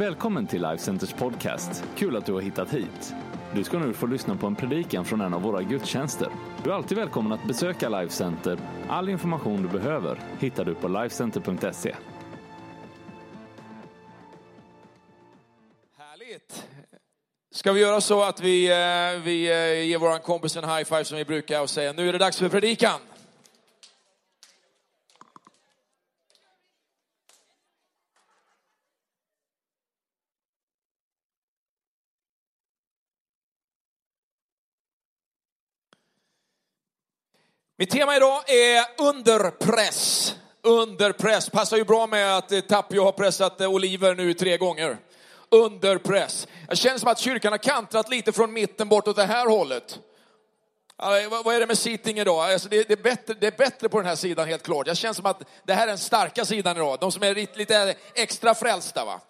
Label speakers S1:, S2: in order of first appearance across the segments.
S1: Välkommen till Life Centers podcast. Kul att du har hittat hit. Du ska nu få lyssna på en predikan från en av våra gudstjänster. Du är alltid välkommen att besöka Life Center. All information du behöver hittar du på lifecenter.se.
S2: Härligt! Ska vi göra så att vi, eh, vi eh, ger vår kompis en high five som vi brukar och säga nu är det dags för predikan. Mitt tema idag är under press. Under press. Passar ju bra med att eh, Tapio har pressat eh, oliver nu tre gånger. Under press. Jag känner som att kyrkan har kantrat lite från mitten bort åt det här hållet. Vad- är det med sitting idag? Alltså det, det, är bättre, det är bättre på den här sidan helt klart. Jag känner som att det här är den starka sidan idag. De som är lite, lite extra frälsta. Va?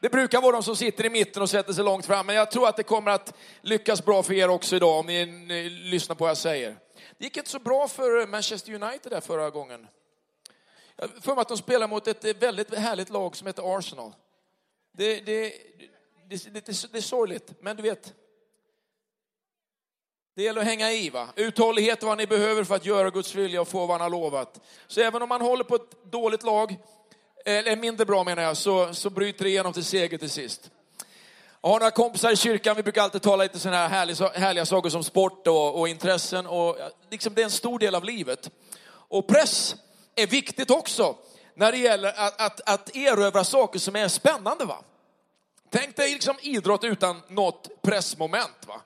S2: Det brukar vara de som sitter i mitten och sätter sig långt fram. Men jag tror att det kommer att lyckas bra för er också idag om ni, ni lyssnar på vad jag säger. Det gick inte så bra för Manchester United där förra gången. Jag har för mig att de spelar mot ett väldigt härligt lag som heter Arsenal. Det, det, det, det, det, det är sorgligt, men du vet. Det gäller att hänga i. Va? Uthållighet är vad ni behöver för att göra Guds vilja och få vad han har lovat. Så även om man håller på ett dåligt lag, eh, eller mindre bra menar jag, så, så bryter det igenom till seger till sist. Jag har några kompisar i kyrkan, vi brukar alltid tala lite sådana här härliga, härliga saker som sport och, och intressen. Och, liksom, det är en stor del av livet. Och press är viktigt också när det gäller att, att, att erövra saker som är spännande. Va? Tänk dig liksom idrott utan något pressmoment. Va?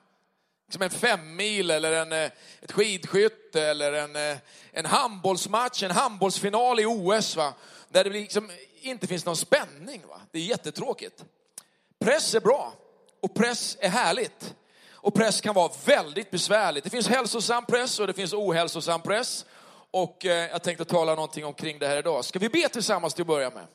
S2: Som en femmil eller en, eh, ett skidskytte eller en, eh, en handbollsmatch, en handbollsfinal i OS. Va? Där det liksom inte finns någon spänning. Va? Det är jättetråkigt. Press är bra och press är härligt. Och press kan vara väldigt besvärligt. Det finns hälsosam press och det finns ohälsosam press. Och eh, jag tänkte tala någonting omkring det här idag. Ska vi be tillsammans till att börja med?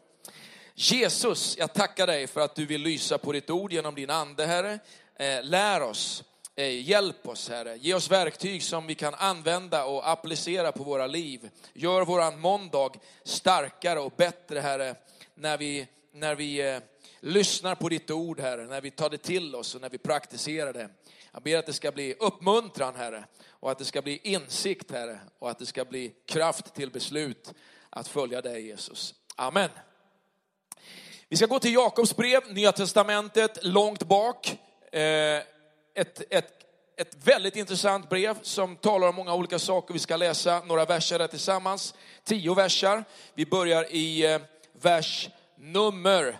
S2: Jesus, jag tackar dig för att du vill lysa på ditt ord genom din ande, Herre. Eh, lär oss, eh, hjälp oss, Herre. Ge oss verktyg som vi kan använda och applicera på våra liv. Gör våran måndag starkare och bättre, Herre, när vi, när vi eh, lyssnar på ditt ord, Herre, när vi tar det till oss och när vi praktiserar det. Jag ber att det ska bli uppmuntran, Herre, och att det ska bli insikt, Herre, och att det ska bli kraft till beslut att följa dig, Jesus. Amen. Vi ska gå till Jakobs brev, Nya Testamentet, långt bak. Eh, ett, ett, ett väldigt intressant brev som talar om många olika saker. Vi ska läsa några verser där tillsammans. Tio verser. Vi börjar i eh, vers nummer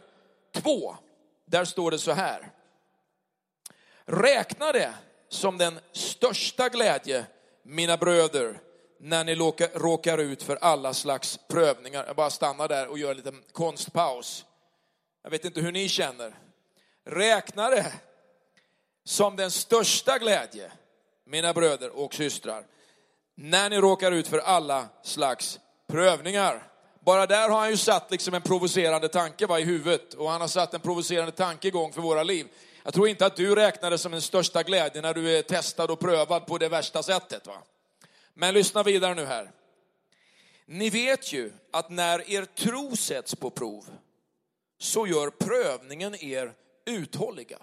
S2: 2, Där står det så här. Räkna det som den största glädje, mina bröder, när ni råkar ut för alla slags prövningar. Jag bara stannar där och gör en liten konstpaus. Jag vet inte hur ni känner. Räkna det som den största glädje, mina bröder och systrar, när ni råkar ut för alla slags prövningar. Bara där har han ju satt liksom en provocerande tanke va, i huvudet och han har satt en provocerande tanke igång för våra liv. Jag tror inte att du räknar det som den största glädjen när du är testad och prövad på det värsta sättet. Va? Men lyssna vidare nu här. Ni vet ju att när er tro sätts på prov så gör prövningen er uthålliga.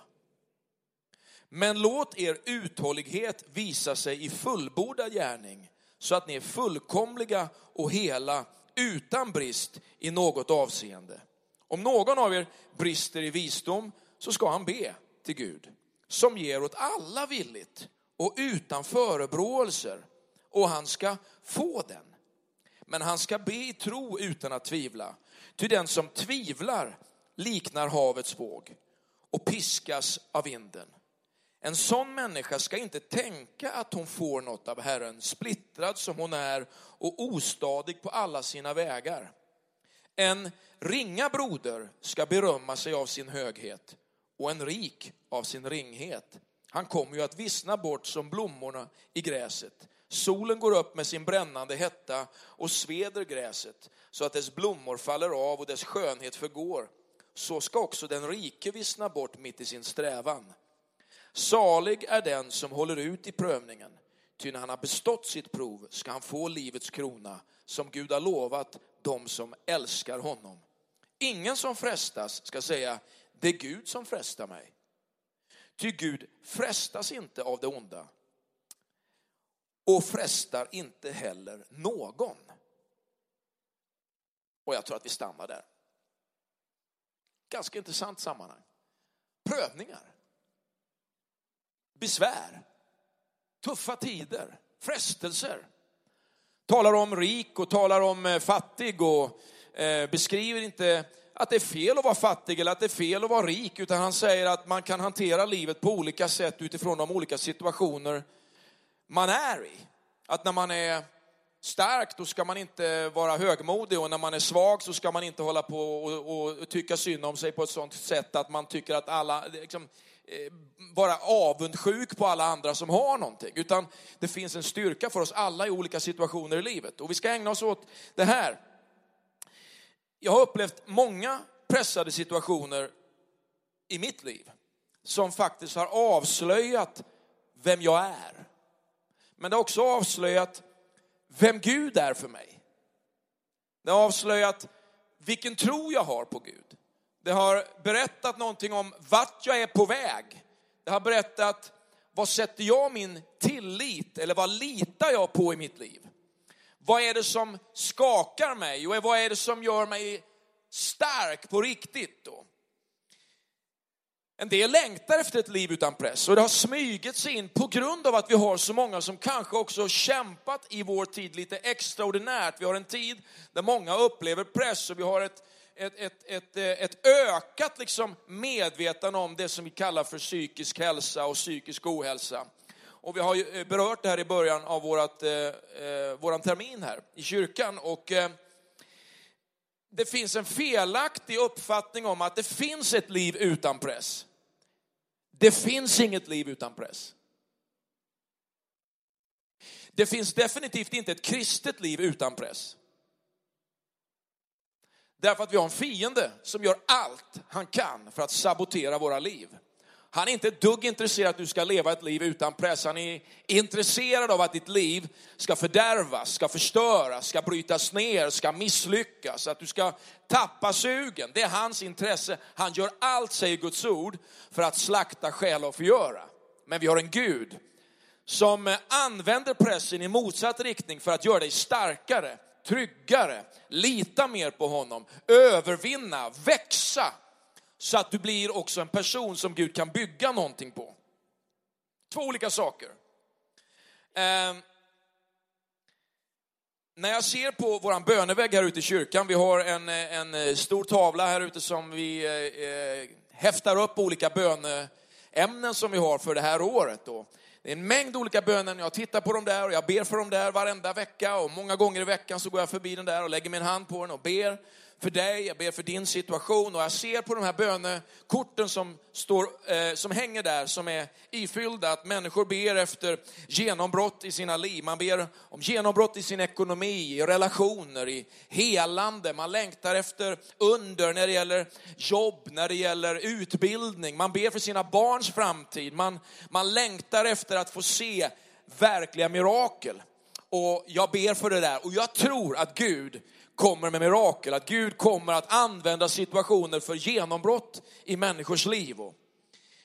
S2: Men låt er uthållighet visa sig i fullbordad gärning så att ni är fullkomliga och hela utan brist i något avseende. Om någon av er brister i visdom så ska han be till Gud som ger åt alla villigt och utan förebråelser och han ska få den. Men han ska be i tro utan att tvivla. Ty den som tvivlar liknar havets våg och piskas av vinden. En sån människa ska inte tänka att hon får något av Herren, splittrad som hon är och ostadig på alla sina vägar. En ringa broder ska berömma sig av sin höghet och en rik av sin ringhet. Han kommer ju att vissna bort som blommorna i gräset. Solen går upp med sin brännande hetta och sveder gräset så att dess blommor faller av och dess skönhet förgår. Så ska också den rike vissna bort mitt i sin strävan. Salig är den som håller ut i prövningen, ty när han har bestått sitt prov ska han få livets krona som Gud har lovat dem som älskar honom. Ingen som frestas ska säga, det är Gud som frestar mig. Ty Gud frestas inte av det onda och frestar inte heller någon. Och jag tror att vi stannar där. Ganska intressant sammanhang. Prövningar, besvär, tuffa tider, frestelser. Talar om rik och talar om eh, fattig och eh, beskriver inte att det är fel att vara fattig eller att det är fel att vara rik, utan han säger att man kan hantera livet på olika sätt utifrån de olika situationer man är i. Att när man är stark, då ska man inte vara högmodig och när man är svag så ska man inte hålla på och, och tycka synd om sig på ett sånt sätt att man tycker att alla, liksom, Eh, vara avundsjuk på alla andra som har någonting. Utan det finns en styrka för oss alla i olika situationer i livet. Och vi ska ägna oss åt det här. Jag har upplevt många pressade situationer i mitt liv som faktiskt har avslöjat vem jag är. Men det har också avslöjat vem Gud är för mig. Det har avslöjat vilken tro jag har på Gud. Det har berättat någonting om vart jag är på väg. Det har berättat vad sätter jag min tillit eller vad litar jag på i mitt liv? Vad är det som skakar mig och vad är det som gör mig stark på riktigt då? En del längtar efter ett liv utan press och det har smugit sig in på grund av att vi har så många som kanske också kämpat i vår tid lite extraordinärt. Vi har en tid där många upplever press och vi har ett, ett, ett, ett, eh, ett ökat liksom medvetande om det som vi kallar för psykisk hälsa och psykisk ohälsa. Och vi har ju eh, berört det här i början av vårat, eh, eh våran termin här i kyrkan. Och, eh, det finns en felaktig uppfattning om att det finns ett liv utan press. Det finns inget liv utan press. Det finns definitivt inte ett kristet liv utan press. Därför att vi har en fiende som gör allt han kan för att sabotera våra liv. Han är inte ett dugg intresserad att du ska leva ett liv utan press. Han är intresserad av att ditt liv ska fördärvas, ska förstöras, ska brytas ner, ska misslyckas, att du ska tappa sugen. Det är hans intresse. Han gör allt, säger Guds ord, för att slakta, stjäla och förgöra. Men vi har en Gud som använder pressen i motsatt riktning för att göra dig starkare, tryggare, lita mer på honom, övervinna, växa så att du blir också en person som Gud kan bygga någonting på. Två olika saker. Eh, när jag ser på vår bönevägg här ute i kyrkan, vi har en, en stor tavla här ute som vi eh, eh häftar upp olika böneämnen som vi har för det här året. Då. Det är en mängd olika böner. jag tittar på dem där och jag ber för dem där varenda vecka och många gånger i veckan så går jag förbi den där och lägger min hand på den och ber för dig, jag ber för din situation och jag ser på de här bönekorten som, står, eh, som hänger där, som är ifyllda, att människor ber efter genombrott i sina liv. Man ber om genombrott i sin ekonomi, i relationer, i helande. Man längtar efter under när det gäller jobb, när det gäller utbildning. Man ber för sina barns framtid. Man, man längtar efter att få se verkliga mirakel. Och jag ber för det där och jag tror att Gud kommer med mirakel, att Gud kommer att använda situationer för genombrott i människors liv. Och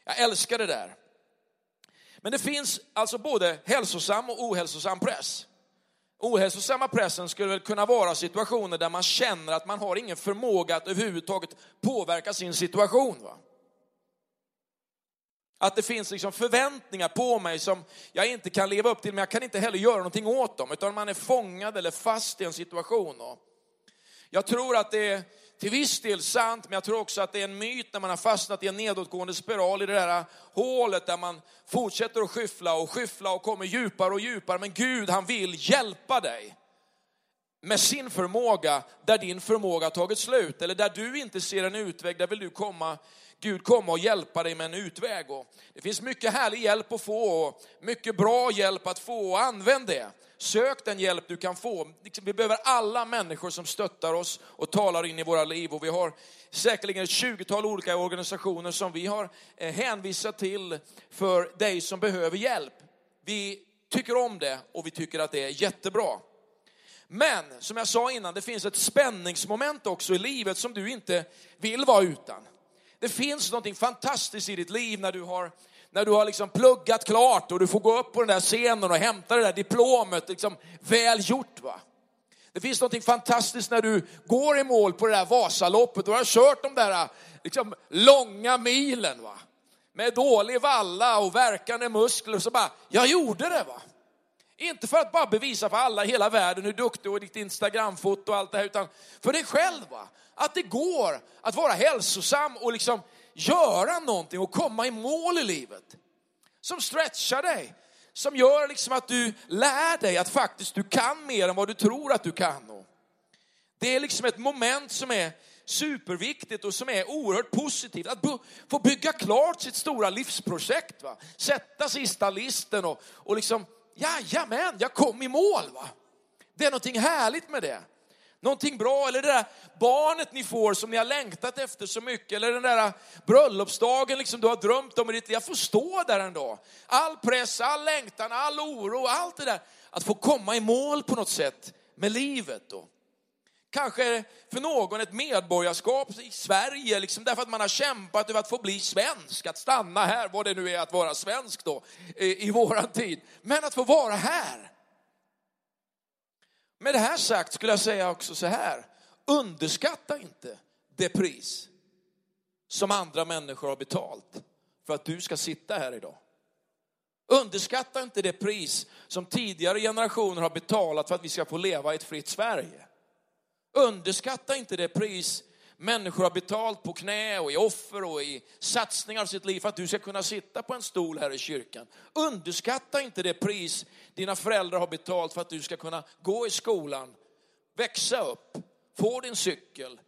S2: jag älskar det där. Men det finns alltså både hälsosam och ohälsosam press. Ohälsosamma pressen skulle väl kunna vara situationer där man känner att man har ingen förmåga att överhuvudtaget påverka sin situation. Va? Att det finns liksom förväntningar på mig som jag inte kan leva upp till, men jag kan inte heller göra någonting åt dem, utan man är fångad eller fast i en situation. Och jag tror att det är till viss del sant, men jag tror också att det är en myt när man har fastnat i en nedåtgående spiral i det där hålet där man fortsätter att skyffla och skyffla och kommer djupare och djupare. Men Gud, han vill hjälpa dig med sin förmåga där din förmåga har tagit slut. Eller där du inte ser en utväg, där vill du komma Gud komma och hjälpa dig med en utväg. Och det finns mycket härlig hjälp att få och mycket bra hjälp att få och använd det. Sök den hjälp du kan få. Liksom, vi behöver alla människor som stöttar oss och talar in i våra liv. Och vi har säkerligen ett 20-tal olika organisationer som vi har eh, hänvisat till för dig som behöver hjälp. Vi tycker om det och vi tycker att det är jättebra. Men som jag sa innan, det finns ett spänningsmoment också i livet som du inte vill vara utan. Det finns något fantastiskt i ditt liv när du har, när du har liksom pluggat klart och du får gå upp på den där scenen och hämta det där diplomet, liksom, väl gjort. va. Det finns något fantastiskt när du går i mål på det där Vasaloppet och har kört de där liksom, långa milen. Va? Med dålig valla och verkande muskler. Så bara, jag gjorde det. va. Inte för att bara bevisa för alla i hela världen hur duktig och ditt Instagramfoto och allt det här, utan för dig själv. Va? Att det går att vara hälsosam och liksom göra någonting och komma i mål i livet. Som stretchar dig, som gör liksom att du lär dig att faktiskt du kan mer än vad du tror att du kan. Det är liksom ett moment som är superviktigt och som är oerhört positivt. Att få bygga klart sitt stora livsprojekt. Va? Sätta sista listen och, och liksom, jajamän, jag kom i mål. Va? Det är någonting härligt med det. Någonting bra, eller det där barnet ni får som ni har längtat efter så mycket, eller den där bröllopsdagen liksom du har drömt om i ditt liv. Jag får stå där en dag. All press, all längtan, all oro, allt det där. Att få komma i mål på något sätt med livet. Då. Kanske för någon ett medborgarskap i Sverige, liksom därför att man har kämpat över att få bli svensk, att stanna här, vad det nu är att vara svensk då, i, i våran tid. Men att få vara här. Med det här sagt skulle jag säga också så här, underskatta inte det pris som andra människor har betalt för att du ska sitta här idag. Underskatta inte det pris som tidigare generationer har betalat för att vi ska få leva i ett fritt Sverige. Underskatta inte det pris människor har betalt på knä och i offer och i satsningar av sitt liv för att du ska kunna sitta på en stol här i kyrkan. Underskatta inte det pris dina föräldrar har betalt för att du ska kunna gå i skolan, växa upp, få din cykel.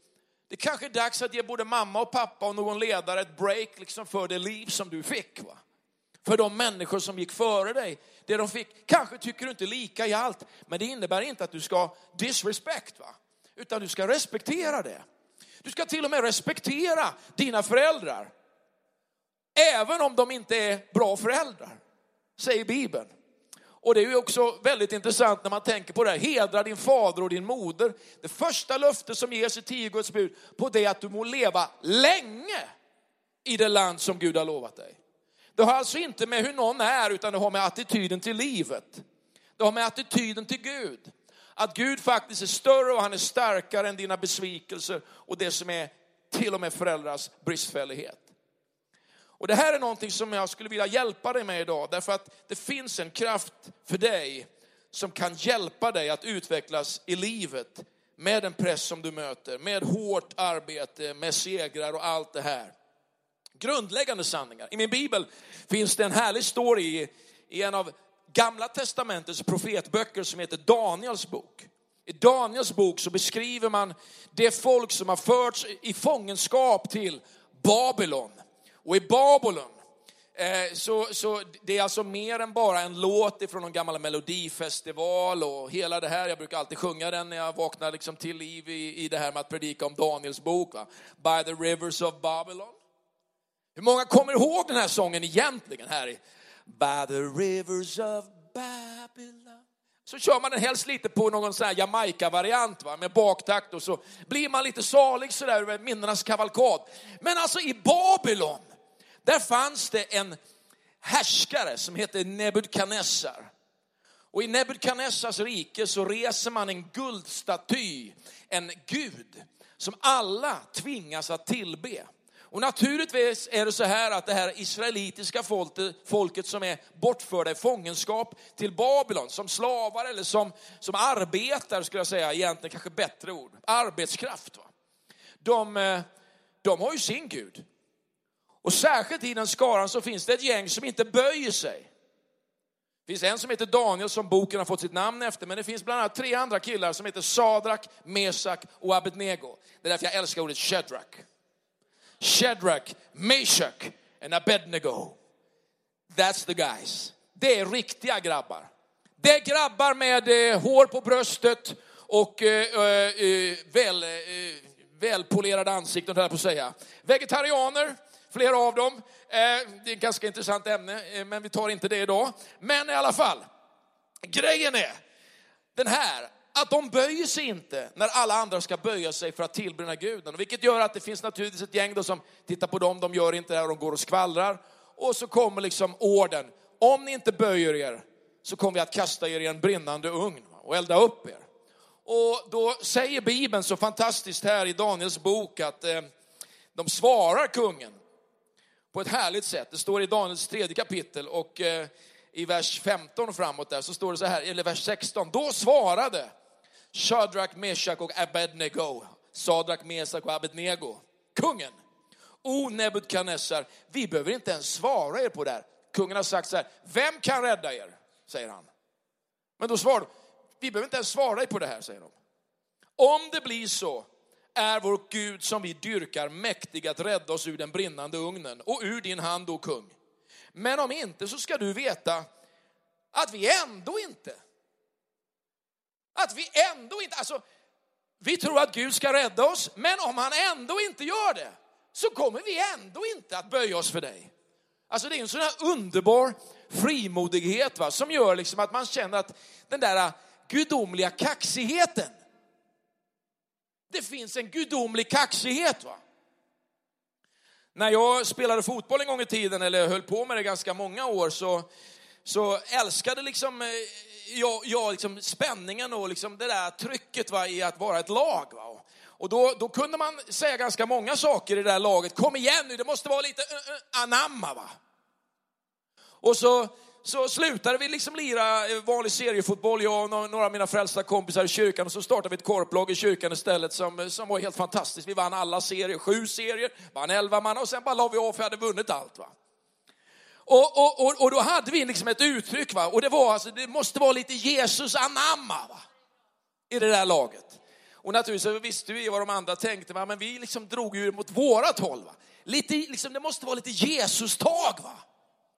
S2: Det kanske är dags att ge både mamma och pappa och någon ledare ett break liksom för det liv som du fick. Va? För de människor som gick före dig, det de fick, kanske tycker du inte lika i allt, men det innebär inte att du ska disrespect, va? utan du ska respektera det. Du ska till och med respektera dina föräldrar. Även om de inte är bra föräldrar, säger Bibeln. Och det är ju också väldigt intressant när man tänker på det här. Hedra din fader och din moder. Det första löftet som ges i tio Guds bud på det är att du må leva länge i det land som Gud har lovat dig. Det har alltså inte med hur någon är, utan det har med attityden till livet. Det har med attityden till Gud. Att Gud faktiskt är större och han är starkare än dina besvikelser och det som är till och med föräldrars bristfällighet. Och det här är någonting som jag skulle vilja hjälpa dig med idag, därför att det finns en kraft för dig som kan hjälpa dig att utvecklas i livet med den press som du möter, med hårt arbete, med segrar och allt det här. Grundläggande sanningar. I min bibel finns det en härlig story i en av gamla testamentets profetböcker som heter Daniels bok. I Daniels bok så beskriver man det folk som har förts i fångenskap till Babylon. Och i Babylon eh, så, så det är alltså mer än bara en låt ifrån någon gammal melodifestival och hela det här. Jag brukar alltid sjunga den när jag vaknar liksom till liv i, i det här med att predika om Daniels bok. Va? By the rivers of Babylon. Hur många kommer ihåg den här sången egentligen här i By the rivers of Babylon. Så kör man den helst lite på någon sån här Jamaica-variant va? med baktakt och så blir man lite salig sådär över minnenas kavalkad. Men alltså i Babylon, där fanns det en härskare som hette Nebukadnessar. Och i Nebukadnessars rike så reser man en guldstaty, en gud, som alla tvingas att tillbe. Och naturligtvis är det så här att det här israelitiska folket, folket som är bortförda i fångenskap till Babylon som slavar eller som, som arbetare skulle jag säga, egentligen kanske bättre ord, arbetskraft. Va? De, eh, de har ju sin Gud. Och särskilt i den skaran så finns det ett gäng som inte böjer sig. Det finns en som heter Daniel som boken har fått sitt namn efter, men det finns bland annat tre andra killar som heter Sadrak, Mesak och Abednego. Det är därför jag älskar ordet Shadrach. Shadrach, Meshach and Abednego. That's the guys. Det är riktiga grabbar. Det är grabbar med eh, hår på bröstet och eh, eh, eh väl, eh, välpolerade ansikten, höll på att säga. Vegetarianer, flera av dem. Eh, det är ett ganska intressant ämne, eh, men vi tar inte det idag. Men i alla fall, grejen är den här, att de böjer sig inte när alla andra ska böja sig för att tillbringa guden. Vilket gör att det finns naturligtvis ett gäng då som tittar på dem, de gör inte det här de går och skvallrar. Och så kommer liksom orden, om ni inte böjer er så kommer vi att kasta er i en brinnande ugn och elda upp er. Och då säger Bibeln så fantastiskt här i Daniels bok att eh, de svarar kungen på ett härligt sätt. Det står i Daniels tredje kapitel och eh, i vers 15 och framåt där så står det så här, eller vers 16. Då svarade Shadrach, Meshach och Abednego, Sadrak, Mesak och Abednego, kungen. O Nebukadnessar, vi behöver inte ens svara er på det här. Kungen har sagt så här, vem kan rädda er? Säger han. Men då svarar de, vi behöver inte ens svara er på det här, säger de. Om det blir så är vår Gud som vi dyrkar mäktig att rädda oss ur den brinnande ugnen och ur din hand, o kung. Men om inte så ska du veta att vi ändå inte, att vi ändå inte, alltså vi tror att Gud ska rädda oss, men om han ändå inte gör det så kommer vi ändå inte att böja oss för dig. Alltså det är en sån här underbar frimodighet va, som gör liksom att man känner att den där gudomliga kaxigheten, det finns en gudomlig kaxighet. Va? När jag spelade fotboll en gång i tiden, eller höll på med det ganska många år, så, så älskade liksom, eh, jag, jag liksom spänningen och liksom det där trycket va, i att vara ett lag. Va? Och då, då kunde man säga ganska många saker i det där laget. Kom igen nu, det måste vara lite uh, uh, anamma. Va? Och så så slutade vi liksom lira eh, vanlig seriefotboll, jag och några av mina frälsta kompisar i kyrkan. Och så startade vi ett korplag i kyrkan istället som, som var helt fantastiskt. Vi vann alla serier, sju serier, vann elva man och sen bara la vi av för jag hade vunnit allt. Va? Och, och, och, och, då hade vi liksom ett uttryck va? och det var alltså, det måste vara lite Jesus anamma va? i det där laget. Och naturligtvis visste vi vad de andra tänkte, va? men vi liksom drog ju mot vårat håll. Va? Lite, liksom, det måste vara lite Jesus-tag va?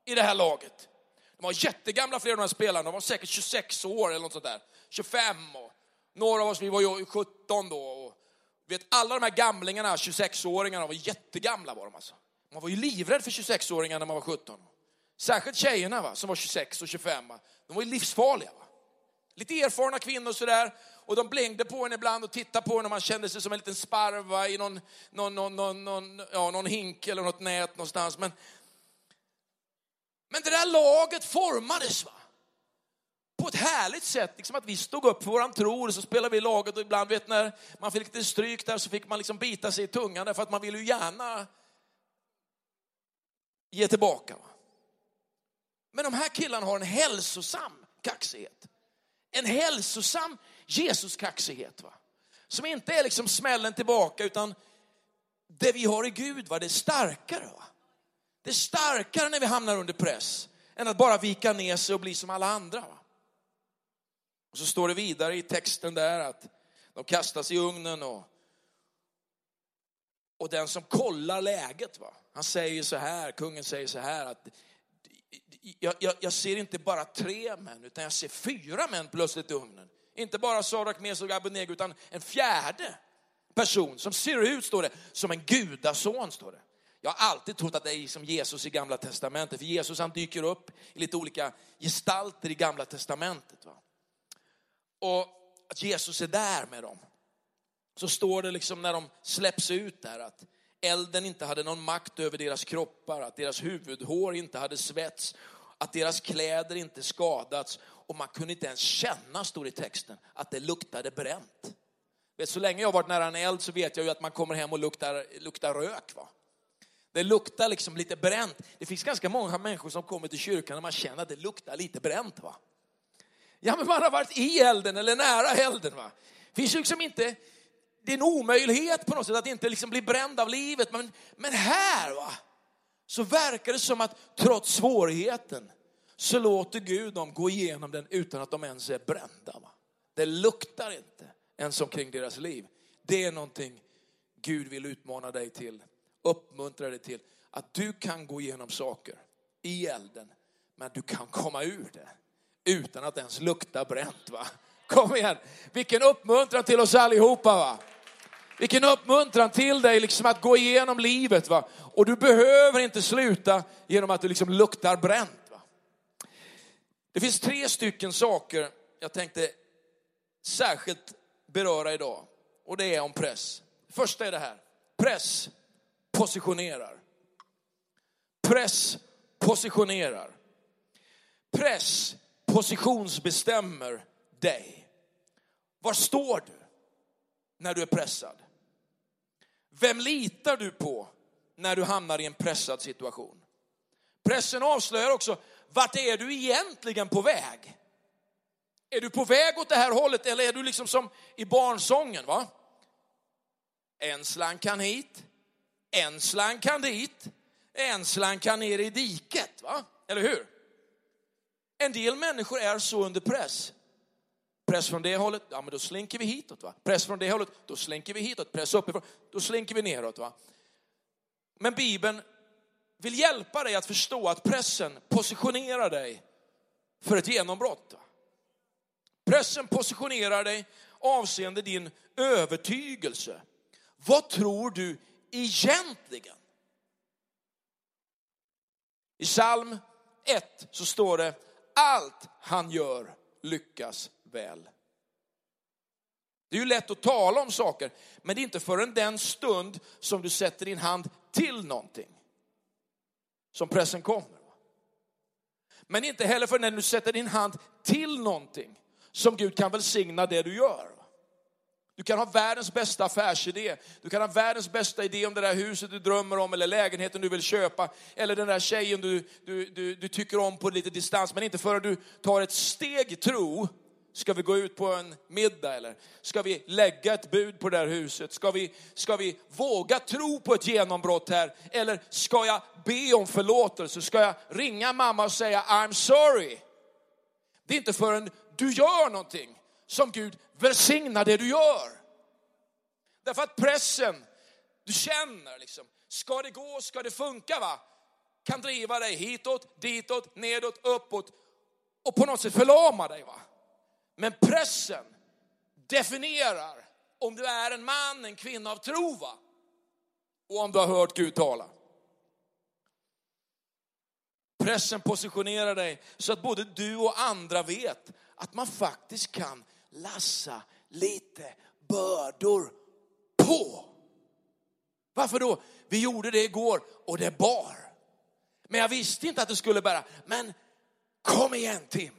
S2: i det här laget. De var jättegamla flera av de här spelarna, de var säkert 26 år eller något sånt där. 25 och några av oss, vi var ju 17 då. Och, vet, alla de här gamlingarna, 26-åringarna, var jättegamla var de alltså. Man var ju livrädd för 26-åringar när man var 17. Särskilt tjejerna va, som var 26 och 25. Va? De var ju livsfarliga. Va? Lite erfarna kvinnor sådär. Och de blängde på en ibland och tittade på en och man kände sig som en liten sparv va? i någon, någon, någon, någon, någon, ja, någon hink eller något nät någonstans. Men men det där laget formades va? på ett härligt sätt, liksom att vi stod upp för våran tro och så spelade vi laget och ibland vet när man fick lite stryk där så fick man liksom bita sig i tungan därför att man ville ju gärna ge tillbaka. Va? Men de här killarna har en hälsosam kaxighet. En hälsosam Jesus-kaxighet. Va? Som inte är liksom smällen tillbaka utan det vi har i Gud, va? det är starkare. Va? Det är starkare när vi hamnar under press än att bara vika ner sig och bli som alla andra. Va? Och så står det vidare i texten där att de kastas i ugnen och, och den som kollar läget, va? han säger så här, kungen säger så här att jag, jag, jag ser inte bara tre män utan jag ser fyra män plötsligt i ugnen. Inte bara Sarak, Mesog och Abednego utan en fjärde person som ser ut, står det, som en gudason, står det. Jag har alltid trott att det är som Jesus i gamla testamentet, för Jesus han dyker upp i lite olika gestalter i gamla testamentet. Va? Och att Jesus är där med dem. Så står det liksom när de släpps ut där att elden inte hade någon makt över deras kroppar, att deras huvudhår inte hade svets, att deras kläder inte skadats och man kunde inte ens känna, står i texten, att det luktade bränt. Så länge jag har varit nära en eld så vet jag ju att man kommer hem och luktar, luktar rök. Va? Det luktar liksom lite bränt. Det finns ganska många människor som kommer till kyrkan och man känner att det luktar lite bränt. va? Ja, men man har varit i elden eller nära elden. va? Det finns liksom inte, det är en omöjlighet på något sätt att inte liksom bli bränd av livet. Men, men här va, så verkar det som att trots svårigheten så låter Gud dem gå igenom den utan att de ens är brända. Va? Det luktar inte ens omkring deras liv. Det är någonting Gud vill utmana dig till uppmuntra dig till att du kan gå igenom saker i elden, men du kan komma ur det utan att ens lukta bränt. Va? Kom igen, vilken uppmuntran till oss allihopa. Va? Vilken uppmuntran till dig liksom att gå igenom livet. Va? Och du behöver inte sluta genom att du liksom luktar bränt. Va? Det finns tre stycken saker jag tänkte särskilt beröra idag. Och det är om press. Första är det här. Press positionerar. Press positionerar. Press positionsbestämmer dig. Var står du när du är pressad? Vem litar du på när du hamnar i en pressad situation? Pressen avslöjar också, vart är du egentligen på väg? Är du på väg åt det här hållet eller är du liksom som i barnsången? va? En slang kan hit, en slang kan dit, en slang kan ner i diket. va? Eller hur? En del människor är så under press. Press från det hållet, ja men då slinker vi hitåt. Va? Press från det hållet, då slinker vi hitåt. Press uppifrån, då slinker vi neråt. Va? Men Bibeln vill hjälpa dig att förstå att pressen positionerar dig för ett genombrott. Pressen positionerar dig avseende din övertygelse. Vad tror du egentligen? I psalm 1 så står det, allt han gör lyckas väl. Det är ju lätt att tala om saker, men det är inte förrän den stund som du sätter din hand till någonting som pressen kommer. Men inte heller förrän du sätter din hand till någonting som Gud kan välsigna det du gör. Du kan ha världens bästa affärsidé. Du kan ha världens bästa idé om det där huset du drömmer om eller lägenheten du vill köpa. Eller den där tjejen du, du, du, du tycker om på lite distans. Men inte förrän du tar ett steg i tro Ska vi gå ut på en middag eller ska vi lägga ett bud på det här huset? Ska vi, ska vi våga tro på ett genombrott här? Eller ska jag be om förlåtelse? Ska jag ringa mamma och säga I'm sorry? Det är inte förrän du gör någonting som Gud välsignar det du gör. Därför att pressen du känner, liksom, ska det gå, ska det funka, va? kan driva dig hitåt, ditåt, nedåt, uppåt och på något sätt förlama dig. Va? Men pressen definierar om du är en man, en kvinna av tro, va? och om du har hört Gud tala. Pressen positionerar dig så att både du och andra vet att man faktiskt kan lassa lite bördor på. Varför då? Vi gjorde det igår och det bar. Men jag visste inte att det skulle bära. Men kom igen Tim,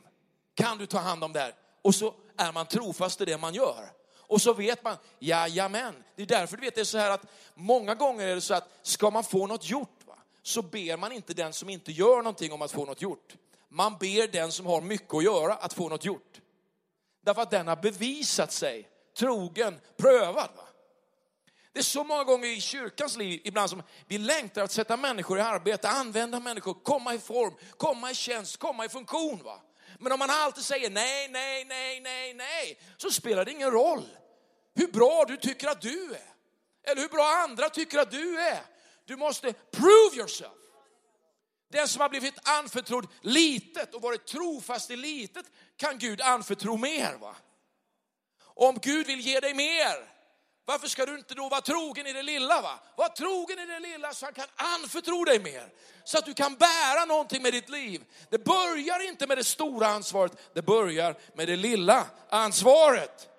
S2: kan du ta hand om det här? Och så är man trofast i det man gör. Och så vet man, jajamän. Det är därför du vet det är så här att många gånger är det så att ska man få något gjort va, så ber man inte den som inte gör någonting om att få något gjort. Man ber den som har mycket att göra att få något gjort. Därför att den har bevisat sig trogen, prövad. Va? Det är så många gånger i kyrkans liv ibland som vi längtar att sätta människor i arbete, använda människor, komma i form, komma i tjänst, komma i funktion. Va? Men om man alltid säger nej, nej, nej, nej, nej, så spelar det ingen roll hur bra du tycker att du är. Eller hur bra andra tycker att du är. Du måste prove yourself. Den som har blivit anförtrodd litet och varit trofast i litet kan Gud anförtro mer. Va? Om Gud vill ge dig mer, varför ska du inte då vara trogen i det lilla? va? Var trogen i det lilla så han kan anförtro dig mer. Så att du kan bära någonting med ditt liv. Det börjar inte med det stora ansvaret, det börjar med det lilla ansvaret.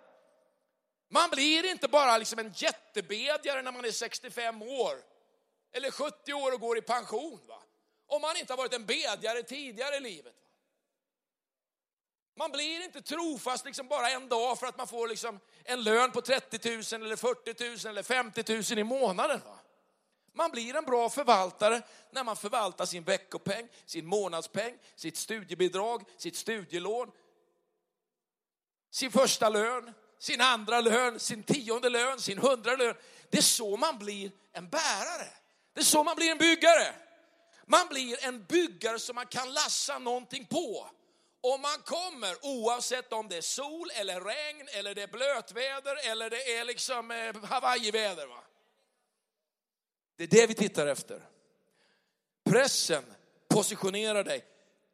S2: Man blir inte bara liksom en jättebedjare när man är 65 år eller 70 år och går i pension. Va? Om man inte har varit en bedjare tidigare i livet. Man blir inte trofast liksom bara en dag för att man får liksom en lön på 30 000 eller 40 000 eller 50 000 i månaden. Va? Man blir en bra förvaltare när man förvaltar sin veckopeng, sin månadspeng, sitt studiebidrag, sitt studielån, sin första lön, sin andra lön, sin tionde lön, sin hundra lön. Det är så man blir en bärare. Det är så man blir en byggare. Man blir en byggare som man kan lassa någonting på. Om man kommer oavsett om det är sol eller regn eller det är blötväder eller det är liksom eh, Hawaii-väder. Va? Det är det vi tittar efter. Pressen positionerar dig.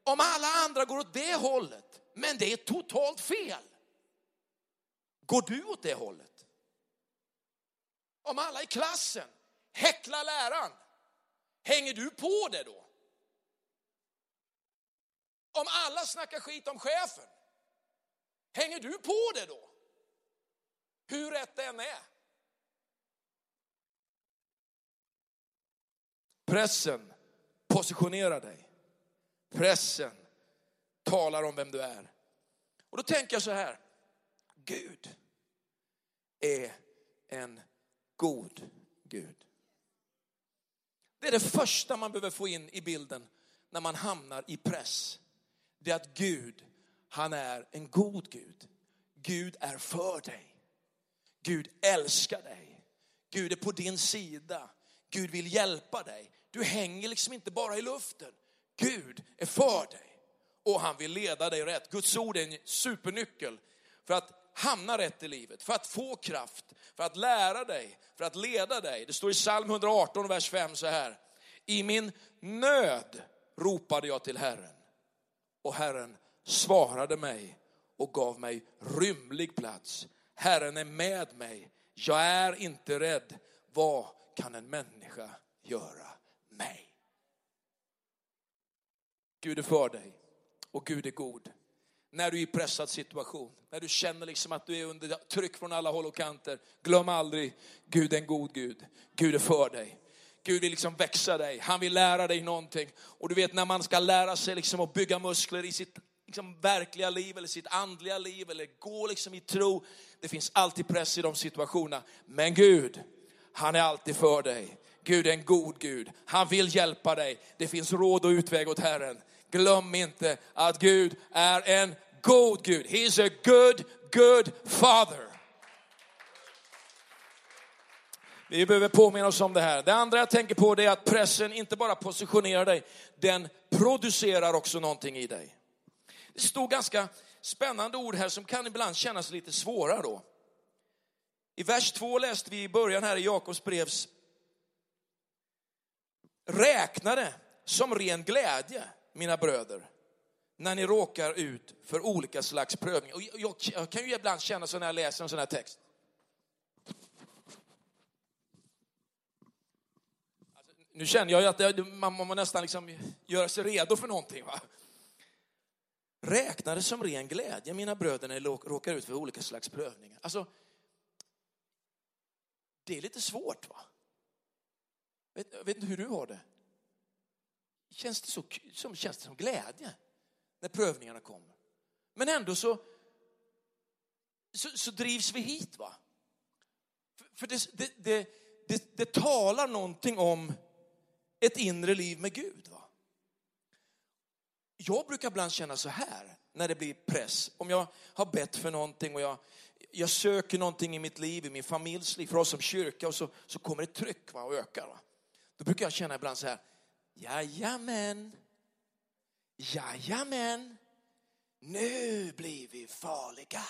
S2: Om alla andra går åt det hållet, men det är totalt fel. Går du åt det hållet? Om alla i klassen häcklar läraren, hänger du på det då? Om alla snackar skit om chefen, hänger du på det då? Hur rätt det än är. Pressen positionerar dig. Pressen talar om vem du är. Och då tänker jag så här, Gud är en god Gud. Det är det första man behöver få in i bilden när man hamnar i press. Det är att Gud, han är en god Gud. Gud är för dig. Gud älskar dig. Gud är på din sida. Gud vill hjälpa dig. Du hänger liksom inte bara i luften. Gud är för dig och han vill leda dig rätt. Guds ord är en supernyckel för att hamna rätt i livet, för att få kraft, för att lära dig, för att leda dig. Det står i psalm 118, vers 5 så här. I min nöd ropade jag till Herren och Herren svarade mig och gav mig rymlig plats. Herren är med mig, jag är inte rädd. Vad kan en människa göra mig? Gud är för dig och Gud är god. När du är i pressad situation, när du känner liksom att du är under tryck från alla håll och kanter, glöm aldrig, Gud är en god Gud. Gud är för dig. Gud vill liksom växa dig, han vill lära dig någonting. Och du vet när man ska lära sig liksom att bygga muskler i sitt liksom verkliga liv eller sitt andliga liv eller gå liksom i tro. Det finns alltid press i de situationerna. Men Gud, han är alltid för dig. Gud är en god Gud. Han vill hjälpa dig. Det finns råd och utväg åt Herren. Glöm inte att Gud är en god Gud. He is a good, good father. Vi behöver påminna oss om det här. Det andra jag tänker på är att pressen inte bara positionerar dig, den producerar också någonting i dig. Det står ganska spännande ord här som kan ibland kännas lite svåra då. I vers 2 läste vi i början här i Jakobs brevs räknade som ren glädje, mina bröder, när ni råkar ut för olika slags prövning. Och jag, jag kan ju ibland känna så när jag läser en sån här text. Nu känner jag ju att det, man må nästan liksom göra sig redo för någonting. Va? Räkna det som ren glädje, mina bröder, när ni råkar ut för olika slags prövningar. Alltså, det är lite svårt va? Jag vet inte hur du har det. Känns det, så, som, känns det som glädje när prövningarna kommer? Men ändå så, så, så drivs vi hit. va? För, för det, det, det, det, det talar någonting om ett inre liv med Gud. va? Jag brukar ibland känna så här när det blir press. Om jag har bett för någonting och jag, jag söker någonting i mitt liv, i min familjs liv, för oss som kyrka och så, så kommer det tryck va, och ökar. Va? Då brukar jag känna ibland så här, jajamän, jajamän, nu blir vi farliga.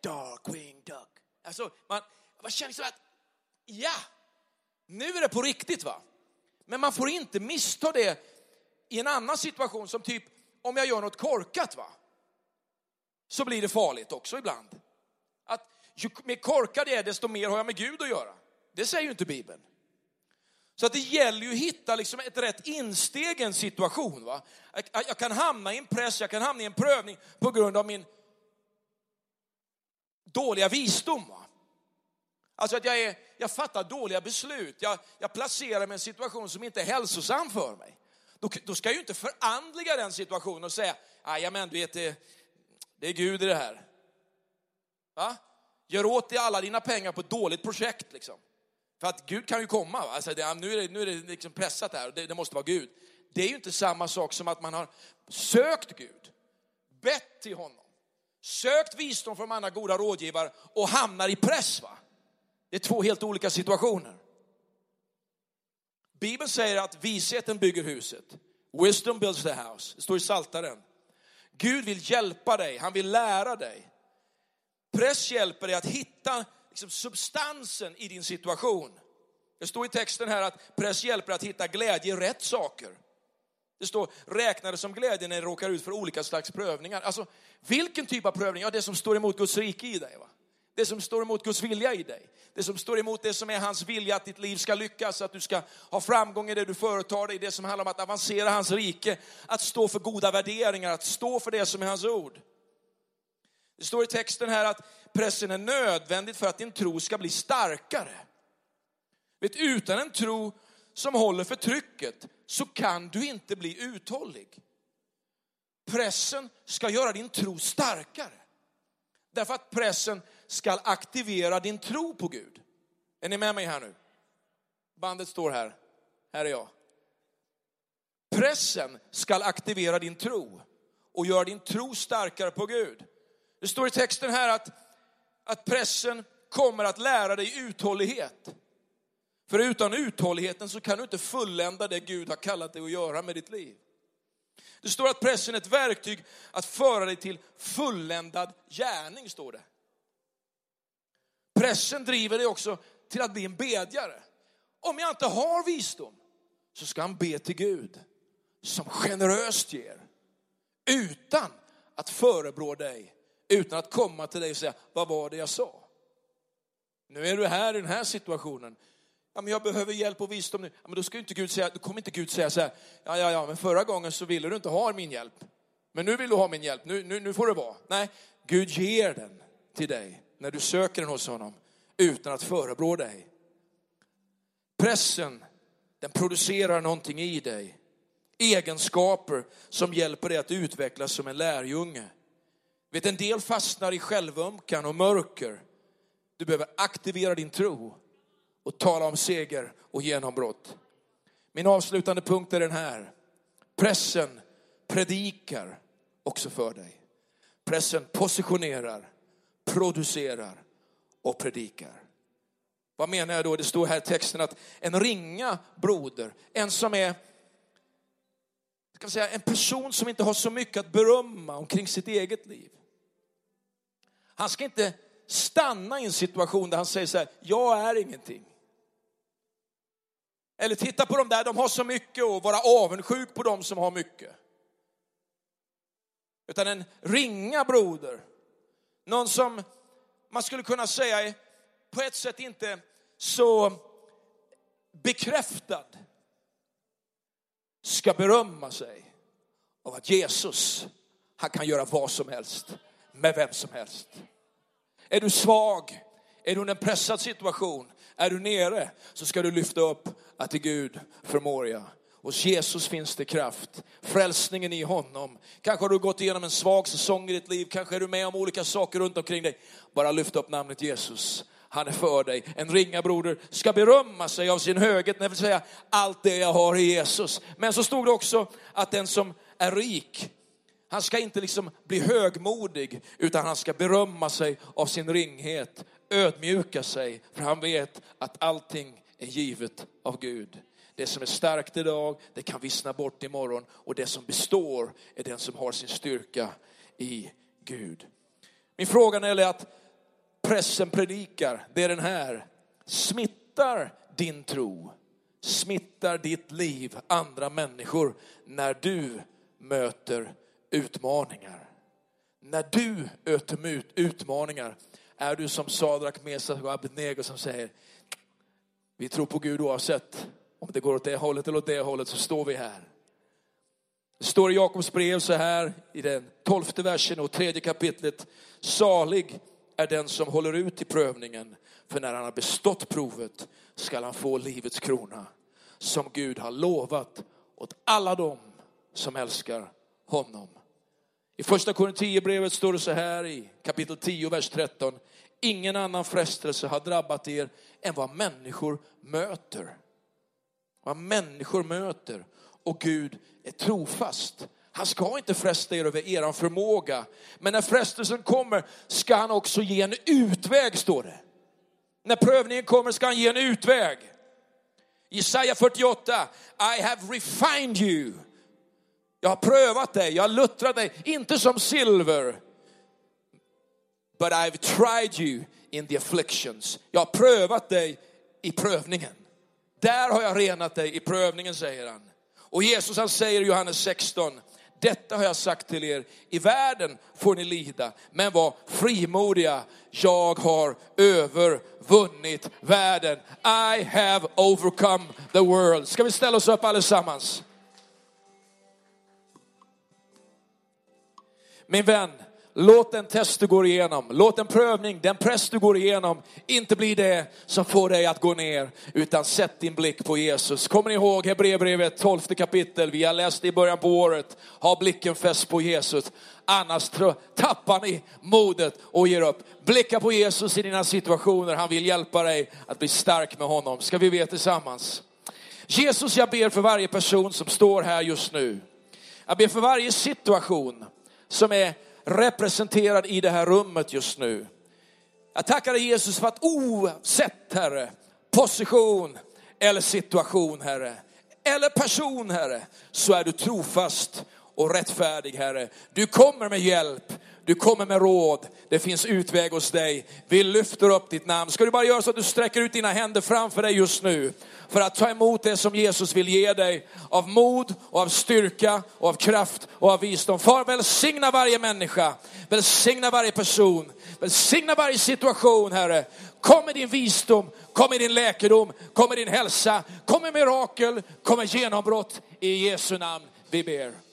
S2: Darkwing Duck. Alltså, man, man känner så att, ja, nu är det på riktigt va. Men man får inte missta det i en annan situation som typ om jag gör något korkat va. Så blir det farligt också ibland. Att ju mer korkad jag är desto mer har jag med Gud att göra. Det säger ju inte Bibeln. Så att det gäller ju att hitta liksom ett rätt insteg i en situation. Va? Jag kan hamna i en press, jag kan hamna i en prövning på grund av min dåliga visdom. Va? Alltså att jag, är, jag fattar dåliga beslut, jag, jag placerar mig i en situation som inte är hälsosam för mig. Då, då ska jag ju inte förandliga den situationen och säga, men du vet, det, det är Gud i det här. Va? Gör åt dig alla dina pengar på ett dåligt projekt. Liksom. För att Gud kan ju komma. Va? Alltså, det, nu är det, nu är det liksom pressat här, det, det måste vara Gud. Det är ju inte samma sak som att man har sökt Gud, bett till honom, sökt visdom från andra goda rådgivare och hamnar i press. Va? Det är två helt olika situationer. Bibeln säger att visheten bygger huset. Wisdom builds the house. Det står i Saltaren. Gud vill hjälpa dig, han vill lära dig. Press hjälper dig att hitta liksom, substansen i din situation. Det står i texten här att press hjälper att hitta glädje i rätt saker. Det står räkna det som glädje när ni råkar ut för olika slags prövningar. Alltså vilken typ av prövning? Ja, det som står emot Guds rike i dig. Va? Det som står emot Guds vilja i dig. Det som står emot det som är hans vilja att ditt liv ska lyckas, att du ska ha framgång i det du företar dig, det som handlar om att avancera hans rike, att stå för goda värderingar, att stå för det som är hans ord. Det står i texten här att pressen är nödvändigt för att din tro ska bli starkare. Vet, utan en tro som håller för trycket så kan du inte bli uthållig. Pressen ska göra din tro starkare. Därför att pressen ska aktivera din tro på Gud. Är ni med mig här nu? Bandet står här. Här är jag. Pressen ska aktivera din tro och göra din tro starkare på Gud. Det står i texten här att, att pressen kommer att lära dig uthållighet. För utan uthålligheten så kan du inte fullända det Gud har kallat dig att göra med ditt liv. Det står att pressen är ett verktyg att föra dig till fulländad gärning, står det. Pressen driver dig också till att bli en bedjare. Om jag inte har visdom så ska han be till Gud som generöst ger. Utan att förebrå dig, utan att komma till dig och säga, vad var det jag sa? Nu är du här i den här situationen. Ja, men jag behöver hjälp och visdom nu. Ja, men då, ska inte Gud säga, då kommer inte Gud säga så här, ja, ja, ja, men förra gången så ville du inte ha min hjälp. Men nu vill du ha min hjälp, nu, nu, nu får det vara. Nej, Gud ger den till dig när du söker den hos honom utan att förebrå dig. Pressen, den producerar någonting i dig. Egenskaper som hjälper dig att utvecklas som en lärjunge. Vet, en del fastnar i självömkan och mörker. Du behöver aktivera din tro och tala om seger och genombrott. Min avslutande punkt är den här. Pressen predikar också för dig. Pressen positionerar, producerar och predikar. Vad menar jag då? Det står här i texten att en ringa broder, en som är ska säga, en person som inte har så mycket att berömma omkring sitt eget liv. Han ska inte stanna i en situation där han säger så här, jag är ingenting. Eller titta på de där, de har så mycket och vara avundsjuk på dem som har mycket. Utan en ringa broder. Någon som man skulle kunna säga är på ett sätt inte så bekräftad ska berömma sig av att Jesus, han kan göra vad som helst med vem som helst. Är du svag, är du i en pressad situation, är du nere så ska du lyfta upp att i Gud förmår jag. Hos Jesus finns det kraft, frälsningen i honom. Kanske har du gått igenom en svag säsong i ditt liv, kanske är du med om olika saker runt omkring dig. Bara lyft upp namnet Jesus. Han är för dig. En ringa broder ska berömma sig av sin höghet, det vill säga allt det jag har i Jesus. Men så stod det också att den som är rik, han ska inte liksom bli högmodig, utan han ska berömma sig av sin ringhet, ödmjuka sig, för han vet att allting är givet av Gud. Det som är starkt idag, det kan vissna bort imorgon och det som består är den som har sin styrka i Gud. Min fråga när det gäller att pressen predikar, det är den här. Smittar din tro, smittar ditt liv andra människor när du möter utmaningar? När du möter utmaningar, är du som Sadrak, Mesak och Abednego som säger, vi tror på Gud oavsett om det går åt det hållet eller åt det hållet så står vi här. Det står i Jakobs brev så här i den tolfte versen och tredje kapitlet. Salig är den som håller ut i prövningen. För när han har bestått provet skall han få livets krona. Som Gud har lovat åt alla dem som älskar honom. I första Korinthierbrevet står det så här i kapitel 10, vers 13. Ingen annan frestelse har drabbat er än vad människor möter. Vad människor möter. Och Gud är trofast. Han ska inte fresta er över er förmåga. Men när frestelsen kommer ska han också ge en utväg, står det. När prövningen kommer ska han ge en utväg. Jesaja 48, I have refined you. Jag har prövat dig, jag har luttrat dig, inte som silver. But I've tried you in the afflictions. Jag har prövat dig i prövningen. Där har jag renat dig i prövningen, säger han. Och Jesus han säger i Johannes 16, detta har jag sagt till er, i världen får ni lida, men var frimodiga. Jag har övervunnit världen. I have overcome the world. Ska vi ställa oss upp allesammans? Min vän, Låt den test du går igenom, låt den prövning, den press du går igenom, inte bli det som får dig att gå ner, utan sätt din blick på Jesus. Kommer ni ihåg Hebreerbrevet 12 kapitel, vi har läst det i början på året. Ha blicken fäst på Jesus, annars tappar ni modet och ger upp. Blicka på Jesus i dina situationer, han vill hjälpa dig att bli stark med honom. Ska vi be tillsammans? Jesus, jag ber för varje person som står här just nu. Jag ber för varje situation som är representerad i det här rummet just nu. Jag tackar dig Jesus för att oavsett Herre, position eller situation Herre, eller person Herre, så är du trofast och rättfärdig Herre. Du kommer med hjälp, du kommer med råd, det finns utväg hos dig. Vi lyfter upp ditt namn. Ska du bara göra så att du sträcker ut dina händer framför dig just nu för att ta emot det som Jesus vill ge dig av mod och av styrka och av kraft och av visdom. Far välsigna varje människa, välsigna varje person, välsigna varje situation Herre. Kom med din visdom, kom med din läkedom, kom med din hälsa, kom med mirakel, kom med genombrott i Jesu namn vi ber.